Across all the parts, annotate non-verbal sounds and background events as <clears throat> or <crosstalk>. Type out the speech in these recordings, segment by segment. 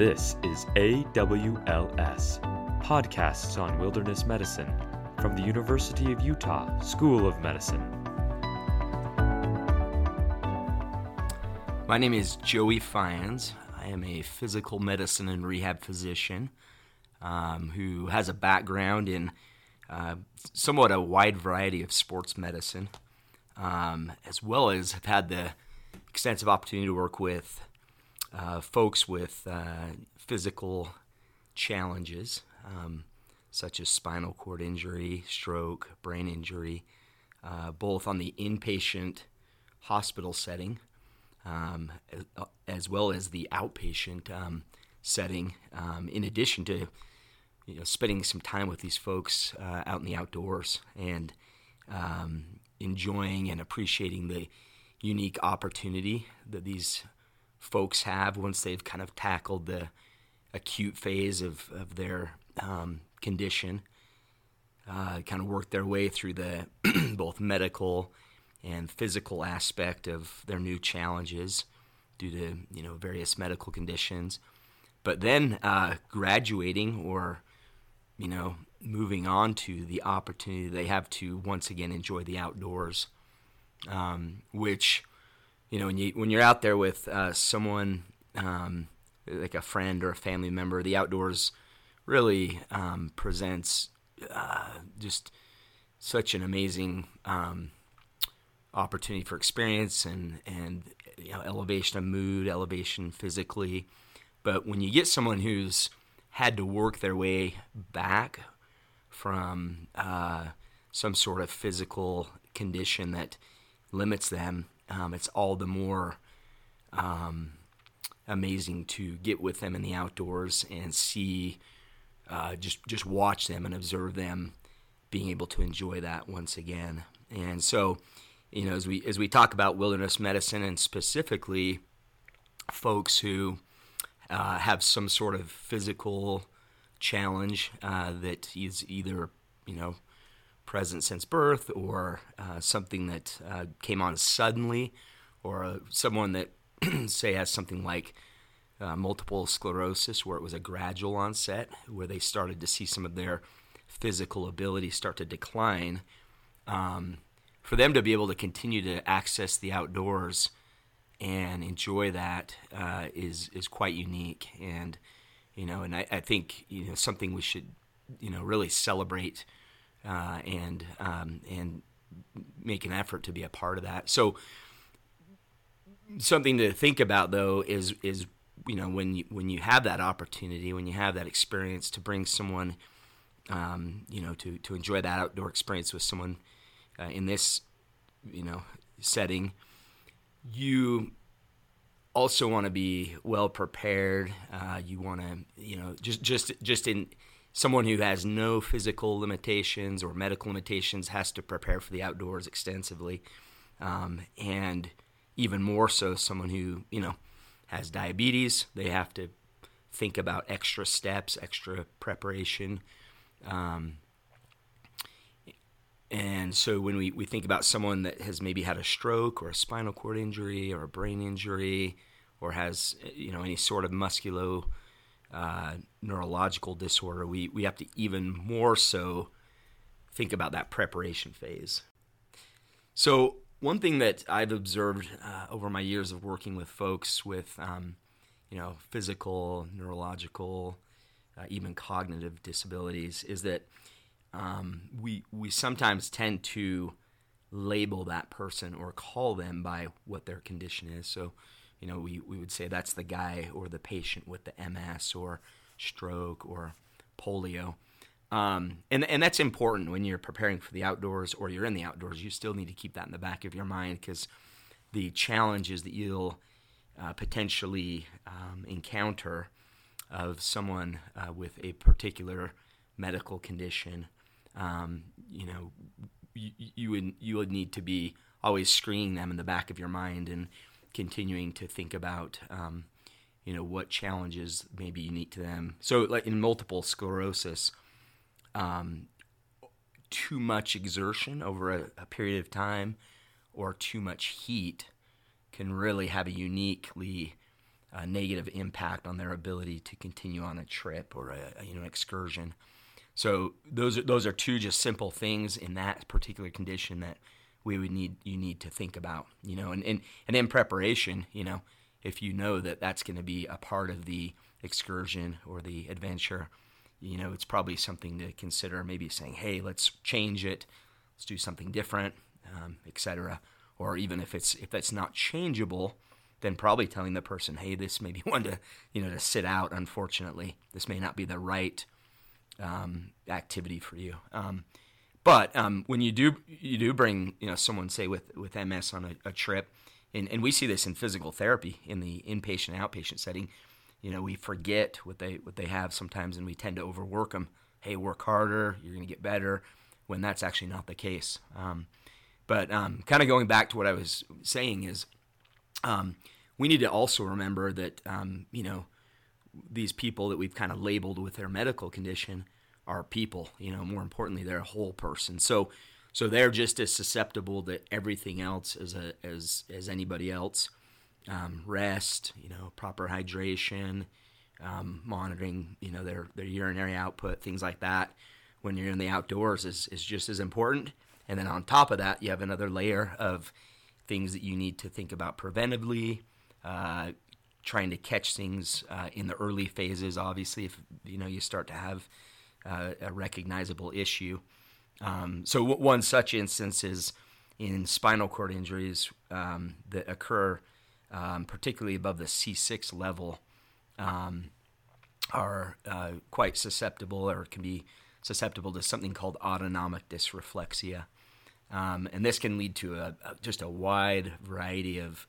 This is AWLS, Podcasts on Wilderness Medicine, from the University of Utah School of Medicine. My name is Joey Fyans. I am a physical medicine and rehab physician um, who has a background in uh, somewhat a wide variety of sports medicine, um, as well as have had the extensive opportunity to work with uh, folks with uh, physical challenges, um, such as spinal cord injury, stroke, brain injury, uh, both on the inpatient hospital setting um, as, well as the outpatient um, setting, um, in addition to you know, spending some time with these folks uh, out in the outdoors and um, enjoying and appreciating the unique opportunity that these folks have once they've kind of tackled the acute phase of, of their um, condition, uh, kind of worked their way through the <clears throat> both medical and physical aspect of their new challenges due to you know various medical conditions, but then uh, graduating or you know moving on to the opportunity they have to once again enjoy the outdoors, um, which you know when you when you're out there with uh, someone um, like a friend or a family member, the outdoors really um, presents uh, just such an amazing um, opportunity for experience and and you know, elevation of mood, elevation physically. But when you get someone who's had to work their way back from uh, some sort of physical condition that limits them, um, it's all the more um, amazing to get with them in the outdoors and see, uh, just just watch them and observe them being able to enjoy that once again. And so, you know, as we as we talk about wilderness medicine and specifically folks who uh, have some sort of physical challenge uh, that is either you know present since birth or uh, something that uh, came on suddenly or uh, someone that <clears throat> say has something like uh, multiple sclerosis where it was a gradual onset where they started to see some of their physical ability start to decline um, for them to be able to continue to access the outdoors and enjoy that uh, is is quite unique. And you know and I, I, think you know something we should you know really celebrate uh, and um, and make an effort to be a part of that so something to think about though is is you know when you when you have that opportunity when you have that experience to bring someone um, you know to to enjoy that outdoor experience with someone uh, in this you know setting you also want to be well prepared. Uh, you want to, you know, just just just in someone who has no physical limitations or medical limitations has to prepare for the outdoors extensively, um, and even more so, someone who you know has diabetes, they have to think about extra steps, extra preparation. Um, and so when we, we think about someone that has maybe had a stroke or a spinal cord injury or a brain injury or has you know any sort of musculo uh, neurological disorder, we, we have to even more so think about that preparation phase. So one thing that I've observed uh, over my years of working with folks with um, you know physical, neurological, uh, even cognitive disabilities is that um, we we sometimes tend to label that person or call them by what their condition is. So, you know, we, we would say that's the guy or the patient with the MS or stroke or polio. Um, and, and that's important when you're preparing for the outdoors or you're in the outdoors. You still need to keep that in the back of your mind because the challenges that you'll uh, potentially um, encounter of someone uh, with a particular medical condition um, you know, you, you would you would need to be always screening them in the back of your mind and continuing to think about um, you know what challenges may be unique to them. So, like in multiple sclerosis, um, too much exertion over a, a, period of time or too much heat can really have a uniquely a negative impact on their ability to continue on a trip or a, you know an excursion. So those are those are two just simple things in that particular condition that we would need you need to think about. You know, and and, and in preparation, you know, if you know that that's going to be a part of the excursion or the adventure, you know, it's probably something to consider. Maybe saying, hey, let's change it, let's do something different, um, etc. Or even if it's if that's not changeable then probably telling the person, hey, this may be <laughs> one to, you know, to sit out. Unfortunately, this may not be the right um, activity for you. Um, but um, when you do you do bring you know someone say with with MS on a, a trip, and, and we see this in physical therapy in the inpatient outpatient setting, you know we forget what they what they have sometimes, and we tend to overwork them. Hey, work harder, you're going to get better, when that's actually not the case. Um, but um, kind of going back to what I was saying is um, we need to also remember that um, you know these people that we've kind of labeled with their medical condition are people. You know, more importantly, they're a whole person. So so they're just as susceptible to everything else as a, as as anybody else. Um, rest, you know, proper hydration, um, monitoring, you know, their their urinary output, things like that. When you're in the outdoors, is is just as important. And then on top of that, you have another layer of things that you need to think about preventively, uh, trying to catch things uh, in the early phases. Obviously, if you know you start to have uh, a recognizable issue. Um, so w- one such instance is in spinal cord injuries um, that occur, um, particularly above the C6 level, um, are uh, quite susceptible or can be susceptible to something called autonomic dysreflexia. Um, and this can lead to a, a, just a wide variety of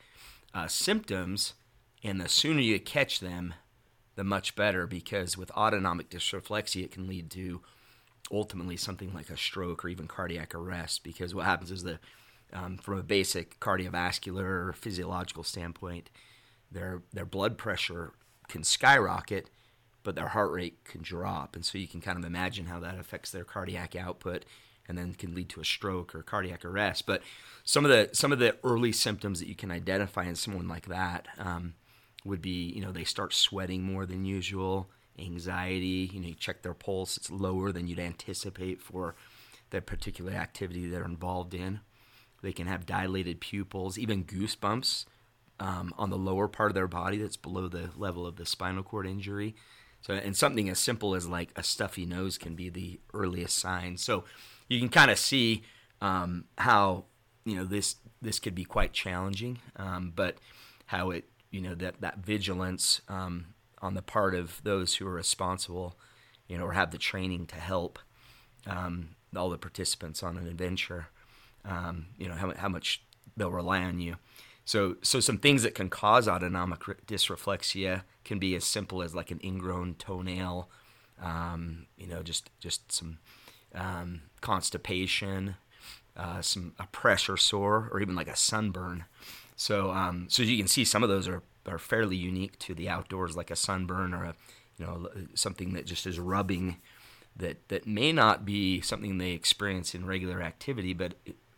uh, symptoms. And the sooner you catch them, the much better, because with autonomic dysreflexia, it can lead to ultimately something like a stroke or even cardiac arrest. Because what happens is that, um, from a basic cardiovascular or physiological standpoint, their their blood pressure can skyrocket, but their heart rate can drop, and so you can kind of imagine how that affects their cardiac output and then can lead to a stroke or cardiac arrest. But some of the some of the early symptoms that you can identify in someone like that um, would be, you know, they start sweating more than usual, anxiety. You know, you check their pulse; it's lower than you'd anticipate for that particular activity they're involved in. They can have dilated pupils, even goosebumps um, on the lower part of their body that's below the level of the spinal cord injury. So, and something as simple as like a stuffy nose can be the earliest sign. So, you can kind of see um, how you know this this could be quite challenging, um, but how it you know that that vigilance um, on the part of those who are responsible, you know, or have the training to help um, all the participants on an adventure, um, you know, how how much they'll rely on you. So, so some things that can cause autonomic dysreflexia can be as simple as like an ingrown toenail, um, you know, just just some um, constipation, uh, some a pressure sore, or even like a sunburn. So, um, so you can see some of those are, are fairly unique to the outdoors, like a sunburn or a you know something that just is rubbing that that may not be something they experience in regular activity, but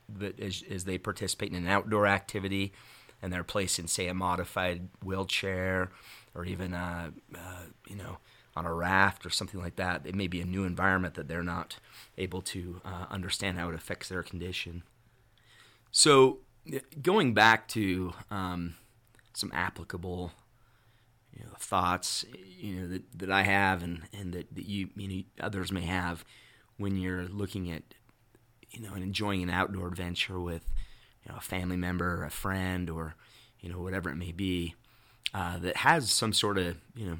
but as, as they participate in an outdoor activity and they're placed in say a modified wheelchair or even a, uh, you know on a raft or something like that. It may be a new environment that they're not able to uh, understand how it affects their condition. So, going back to um, some applicable you know, thoughts, you know that, that I have and, and that, that you, you know, others may have when you're looking at you know and enjoying an outdoor adventure with you know a family member, or a friend, or you know whatever it may be uh, that has some sort of you know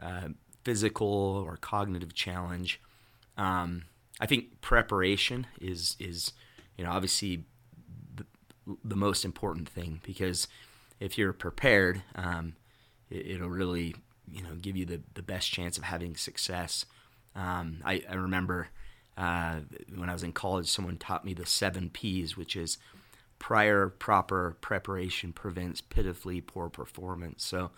uh, physical or cognitive challenge. Um, I think preparation is is you know obviously the most important thing because if you're prepared, um, it, will really you know give you the, the best chance of having success. Um, I, I, remember uh, when I was in college, someone taught me the seven P's, which is prior proper preparation prevents pitifully poor performance. So,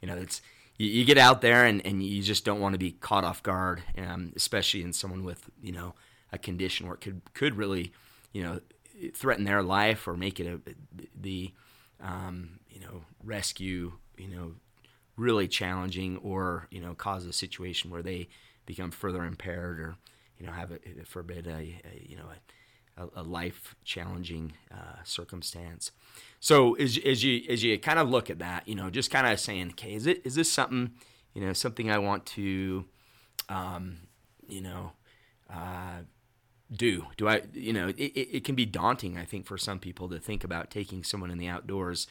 you know, it's you, you, get out there and, and you just don't want to be caught off guard, um, especially in someone with you know a condition where it could could really you know threaten their life or make it a the um, you know rescue you know really challenging or you know cause a situation where they become further impaired or you know have a forbid a, a you know a, a life challenging uh, circumstance. So as, as you as you kind of look at that, you know, just kind of saying, okay, is it is this something you know something I want to, um, you know, uh, do? Do I you know it, it can be daunting I think for some people to think about taking someone in the outdoors,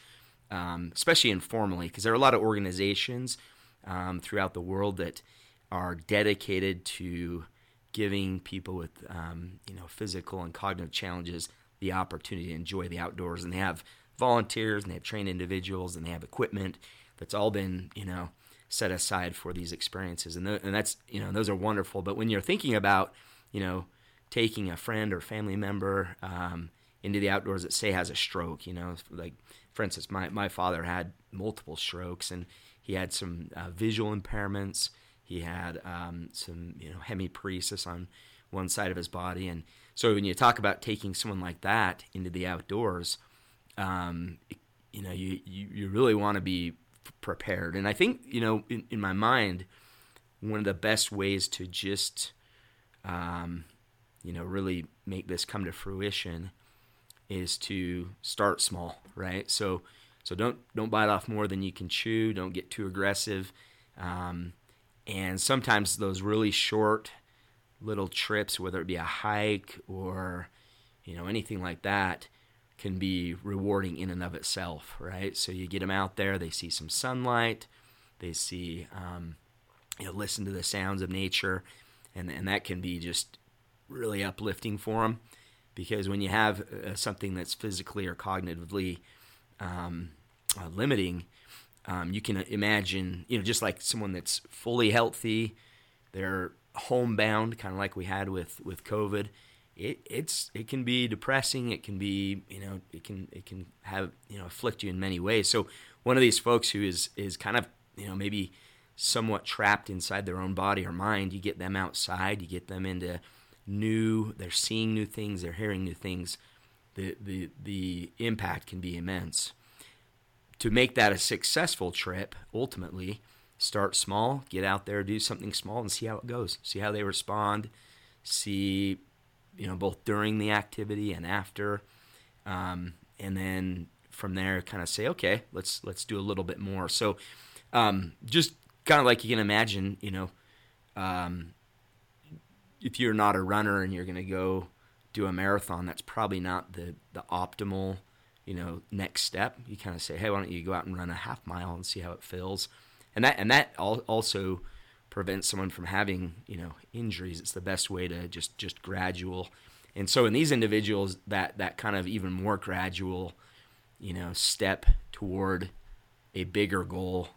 um, especially informally, because there are a lot of organizations um, throughout the world that are dedicated to giving people with um, you know physical and cognitive challenges the opportunity to enjoy the outdoors, and they have volunteers and they have trained individuals and they have equipment that's all been you know set aside for these experiences, and th- and that's you know those are wonderful. But when you're thinking about you know taking a friend or family member um, into the outdoors that say has a stroke, you know, like for instance, my my father had multiple strokes and he had some uh, visual impairments he had um, some, you know, hemiparesis on one side of his body, and so when you talk about taking someone like that into the outdoors, um, you know, you, you, you really want to be prepared. And I think, you know, in, in my mind, one of the best ways to just, um, you know, really make this come to fruition is to start small, right? So, so don't don't bite off more than you can chew. Don't get too aggressive. Um, and sometimes those really short little trips, whether it be a hike or you know anything like that, can be rewarding in and of itself, right? So you get them out there, they see some sunlight, they see, um, you know, listen to the sounds of nature, and and that can be just really uplifting for them, because when you have uh, something that's physically or cognitively um, uh, limiting, um, you can imagine, you know, just like someone that's fully healthy, they're homebound, kind of like we had with with COVID. It it's it can be depressing. It can be you know it can it can have you know afflict you in many ways. So one of these folks who is is kind of you know maybe somewhat trapped inside their own body or mind, you get them outside, you get them into new. They're seeing new things. They're hearing new things. The the the impact can be immense to make that a successful trip, ultimately, start small, get out there, do something small, and see how it goes. See how they respond. See, you know, both during the activity and after, um, and then from there, kind of say, okay, let's let's do a little bit more. So, um, just kind of like you can imagine, you know, um, if you're not a runner and you're going to go do a marathon, that's probably not the the optimal you know next step. You kind of say hey why don't you go out and run a half mile and see how it feels? And that and that also prevents someone from having you know injuries. It's the best way to just just gradual. And so in these individuals that that kind of even more gradual you know step toward a bigger goal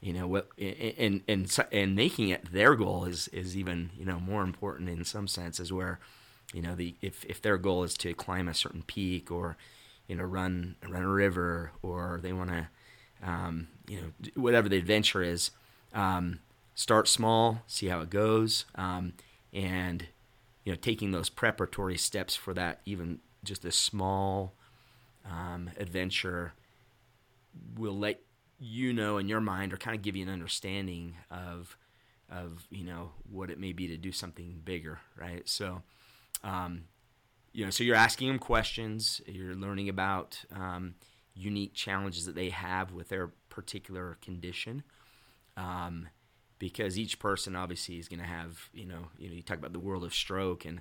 you know what and and and making it their goal is is even you know more important in some senses where you know the if if their goal is to climb a certain peak or you know run run a river or they want to um, you know whatever the adventure is um, start small see how it goes um, and you know taking those preparatory steps for that even just a small um, adventure will let you know in your mind or kind of give you an understanding of of you know what it may be to do something bigger right so um, you know, so you're asking them questions, you're learning about um, unique challenges that they have with their particular condition. Um, because each person obviously is going to have, you know, you know, you talk about the world of stroke and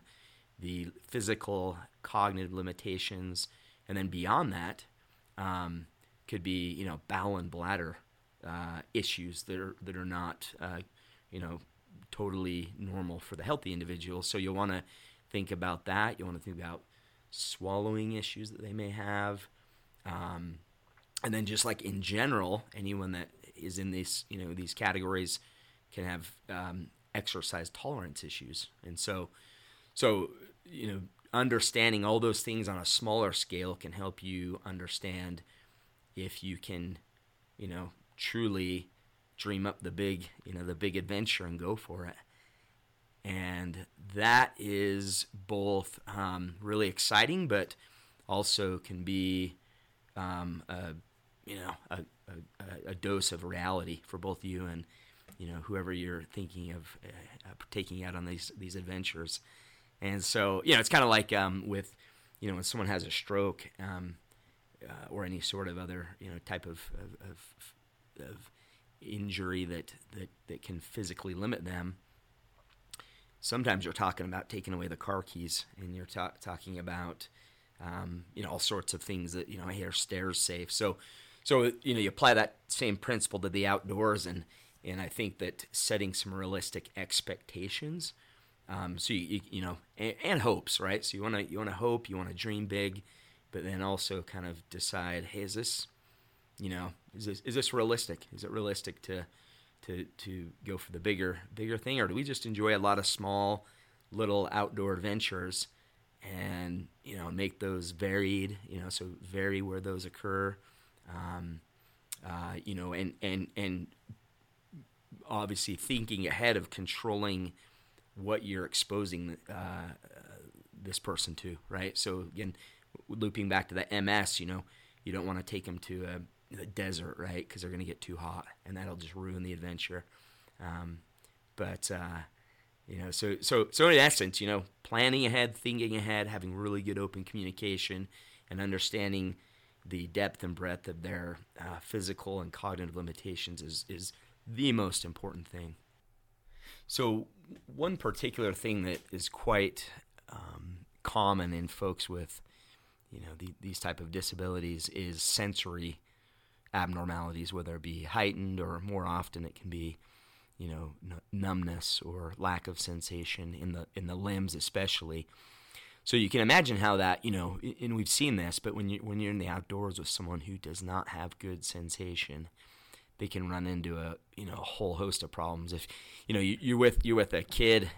the physical, cognitive limitations, and then beyond that, um, could be, you know, bowel and bladder uh, issues that are that are not, uh, you know, totally normal for the healthy individual. So you'll want to think about that. You want to think about swallowing issues that they may have. Um, and then just like in general, anyone that is in these, you know, these categories can have um, exercise tolerance issues. And so, so, you know, understanding all those things on a smaller scale can help you understand if you can, you know, truly dream up the big, you know, the big adventure and go for it and that is both um, really exciting, but also can be, um, a, you know, a, a, a, dose of reality for both you and you know whoever you're thinking of uh, taking out on these these adventures. And so you know it's kind of like um, with you know when someone has a stroke um, uh, or any sort of other you know type of of, of, of injury that, that that can physically limit them. Sometimes you're talking about taking away the car keys, and you're ta- talking about um, you know all sorts of things that you know here stairs safe. So so you know you apply that same principle to the outdoors, and and I think that setting some realistic expectations. Um, so you, you, you know and, and, hopes right so you want to you want to hope you want to dream big but then also kind of decide hey is this you know is this is this realistic? Is it realistic to to to go for the bigger bigger thing? Or do we just enjoy a lot of small little outdoor adventures and you know make those varied you know so vary where those occur? Um, uh, you know and and and obviously thinking ahead of controlling what you're exposing uh, this person to right? So again looping back to the ms you know you don't want to take them to a, a desert right because they're going to get too hot and that'll just ruin the adventure um, but uh, you know, so so so in essence, you know, planning ahead, thinking ahead, having really good open communication, and understanding the depth and breadth of their uh, physical and cognitive limitations is is the most important thing. So one particular thing that is quite um, common in folks with you know the, these type of disabilities is sensory abnormalities, whether it be heightened or more often it can be you know n- numbness or lack of sensation in the in the limbs especially. So you can imagine how that you know and we've seen this but when you when you're in the outdoors with someone who does not have good sensation they can run into a you know a whole host of problems. If you know you, are with you're with a kid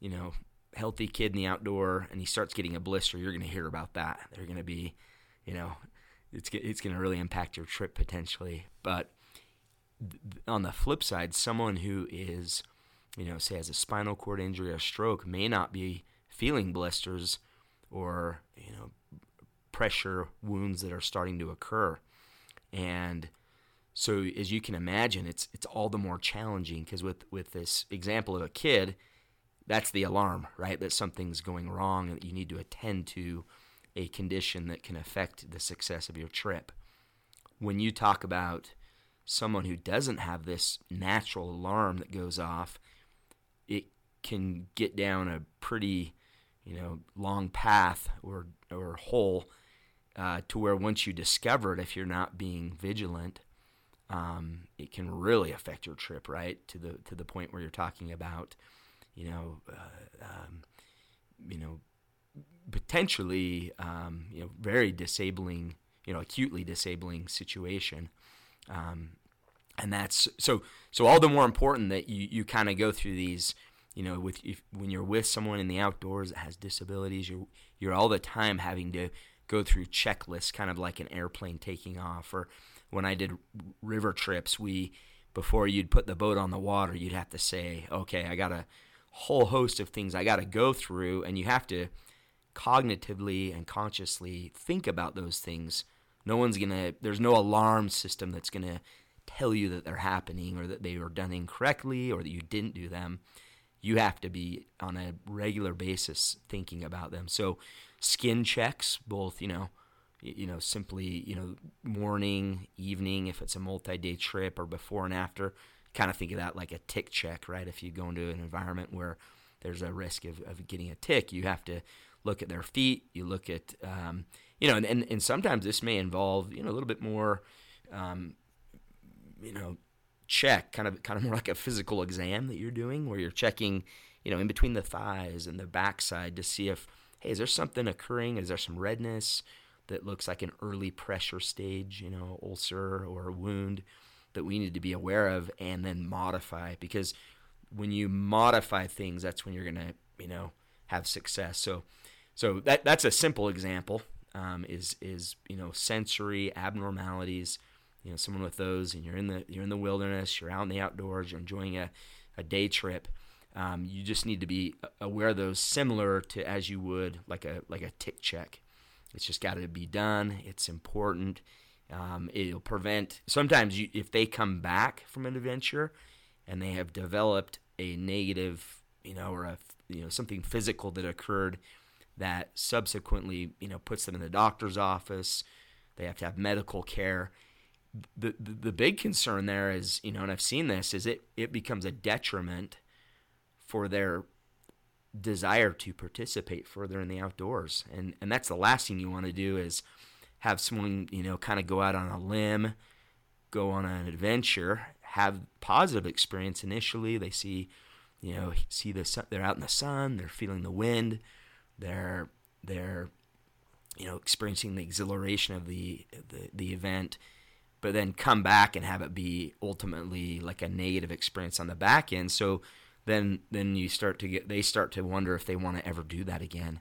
you know healthy kid in the outdoor and he starts getting a blister you're going to hear about that they're going to be you know it's it's going to really impact your trip potentially but on the flip side, someone who is, you know, say has a spinal cord injury or stroke may not be feeling blisters or, you know, pressure wounds that are starting to occur. And so as you can imagine, it's it's all the more challenging because with with this example of a kid, that's the alarm, right? That something's going wrong and that you need to attend to a condition that can affect the success of your trip. When you talk about someone who doesn't have this natural alarm that goes off, it can get down a pretty, you know, long path or or hole uh, to where once you discover it, if you're not being vigilant, um, it can really affect your trip, right? To the to the point where you're talking about, you know, uh, um, you know, potentially, um, you know, very disabling, you know, acutely disabling situation. Um, and that's so so all the more important that you, you kind of go through these you know with if, when you're with someone in the outdoors that has disabilities you're you're all the time having to go through checklists kind of like an airplane taking off or when I did river trips we before you'd put the boat on the water you'd have to say okay I got a whole host of things I got to go through and you have to cognitively and consciously think about those things. No one's gonna there's no alarm system that's gonna tell you that they're happening or that they were done incorrectly or that you didn't do them. You have to be on a regular basis thinking about them. So skin checks both you know you know simply you know morning evening if it's a multi-day trip or before and after kind of think of that like a tick check right if you go into an environment where there's a risk of, of getting a tick you have to look at their feet you look at um, you know and, and, and sometimes this may involve you know a little bit more um, you know, check, kind of kind of <laughs> more like a physical exam that you're doing, where you're checking, you know, in between the thighs and the backside to see if, hey, is there something occurring? Is there some redness that looks like an early pressure stage, you know, ulcer or a wound that we need to be aware of and then modify? Because when you modify things, that's when you're gonna, you know, have success. So, so that that's a simple example. Um, is is you know sensory abnormalities you know someone with those and you're in the you're in the wilderness you're out in the outdoors you're enjoying a, a day trip um, you just need to be aware of those similar to as you would like a like a tick check it's just got to be done it's important Um, it'll prevent sometimes you, if they come back from an adventure and they have developed a negative, you know, or a you know something physical that occurred that subsequently you know puts them in the doctor's office. They have to have medical care. The, the, the big concern there is you know, and I've seen this is it it becomes a detriment for their desire to participate further in the outdoors, and and that's the last thing you want to do is have someone you know kind of go out on a limb, go on an adventure, have positive experience initially. They see you know see the sun, they're out in the sun, they're feeling the wind they're they're you know experiencing the exhilaration of the, the the event but then come back and have it be ultimately like a negative experience on the back end so then then you start to get they start to wonder if they want to ever do that again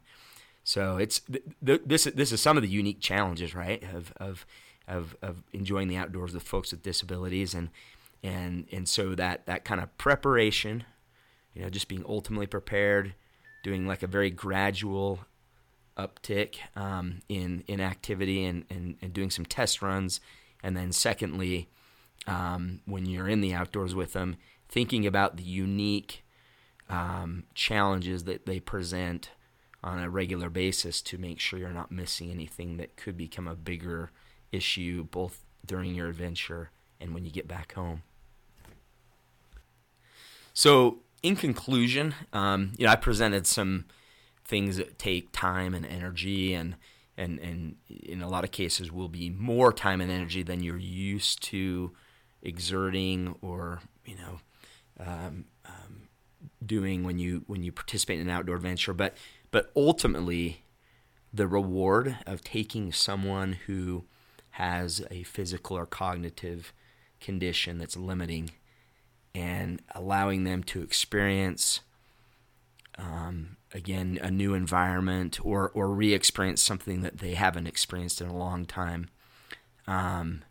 so it's th- th- this this is some of the unique challenges right of of of, of enjoying the outdoors with folks with disabilities and and and so that that kind of preparation you know just being ultimately prepared doing like a very gradual uptick um, in in activity and, and, and doing some test runs, and then secondly, um, when you're in the outdoors with them, thinking about the unique um, challenges that they present on a regular basis to make sure you're not missing anything that could become a bigger issue both during your adventure and when you get back home. So in conclusion, um, you know, I presented some things that take time and energy, and and and in a lot of cases will be more time and energy than you're used to exerting or you know um, um, doing when you when you participate in an outdoor adventure. But but ultimately, the reward of taking someone who has a physical or cognitive condition that's limiting and allowing them to experience um, again a new environment or or re-experience something that they haven't experienced in a long time um,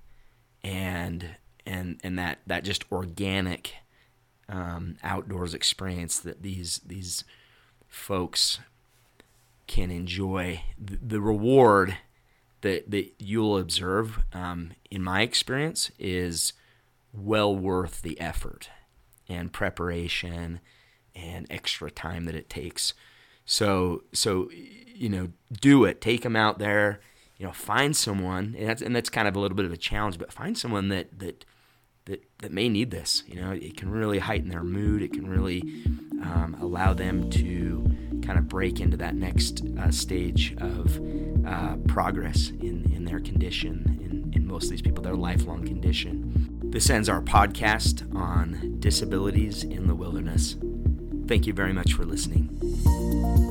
and and and that that just organic um, outdoors experience that these these folks can enjoy the, the reward that that you'll observe um, in my experience is well worth the effort and preparation and extra time that it takes. So so you know, do it. Take them out there. You know, find someone, and that's, and that's kind of a little bit of a challenge. But find someone that that that that may need this. You know, it can really heighten their mood. It can really um, allow them to kind of break into that next uh, stage of uh, progress in in their condition. In, in most of these people, their lifelong condition. This ends our podcast on disabilities in the wilderness. Thank you very much for listening.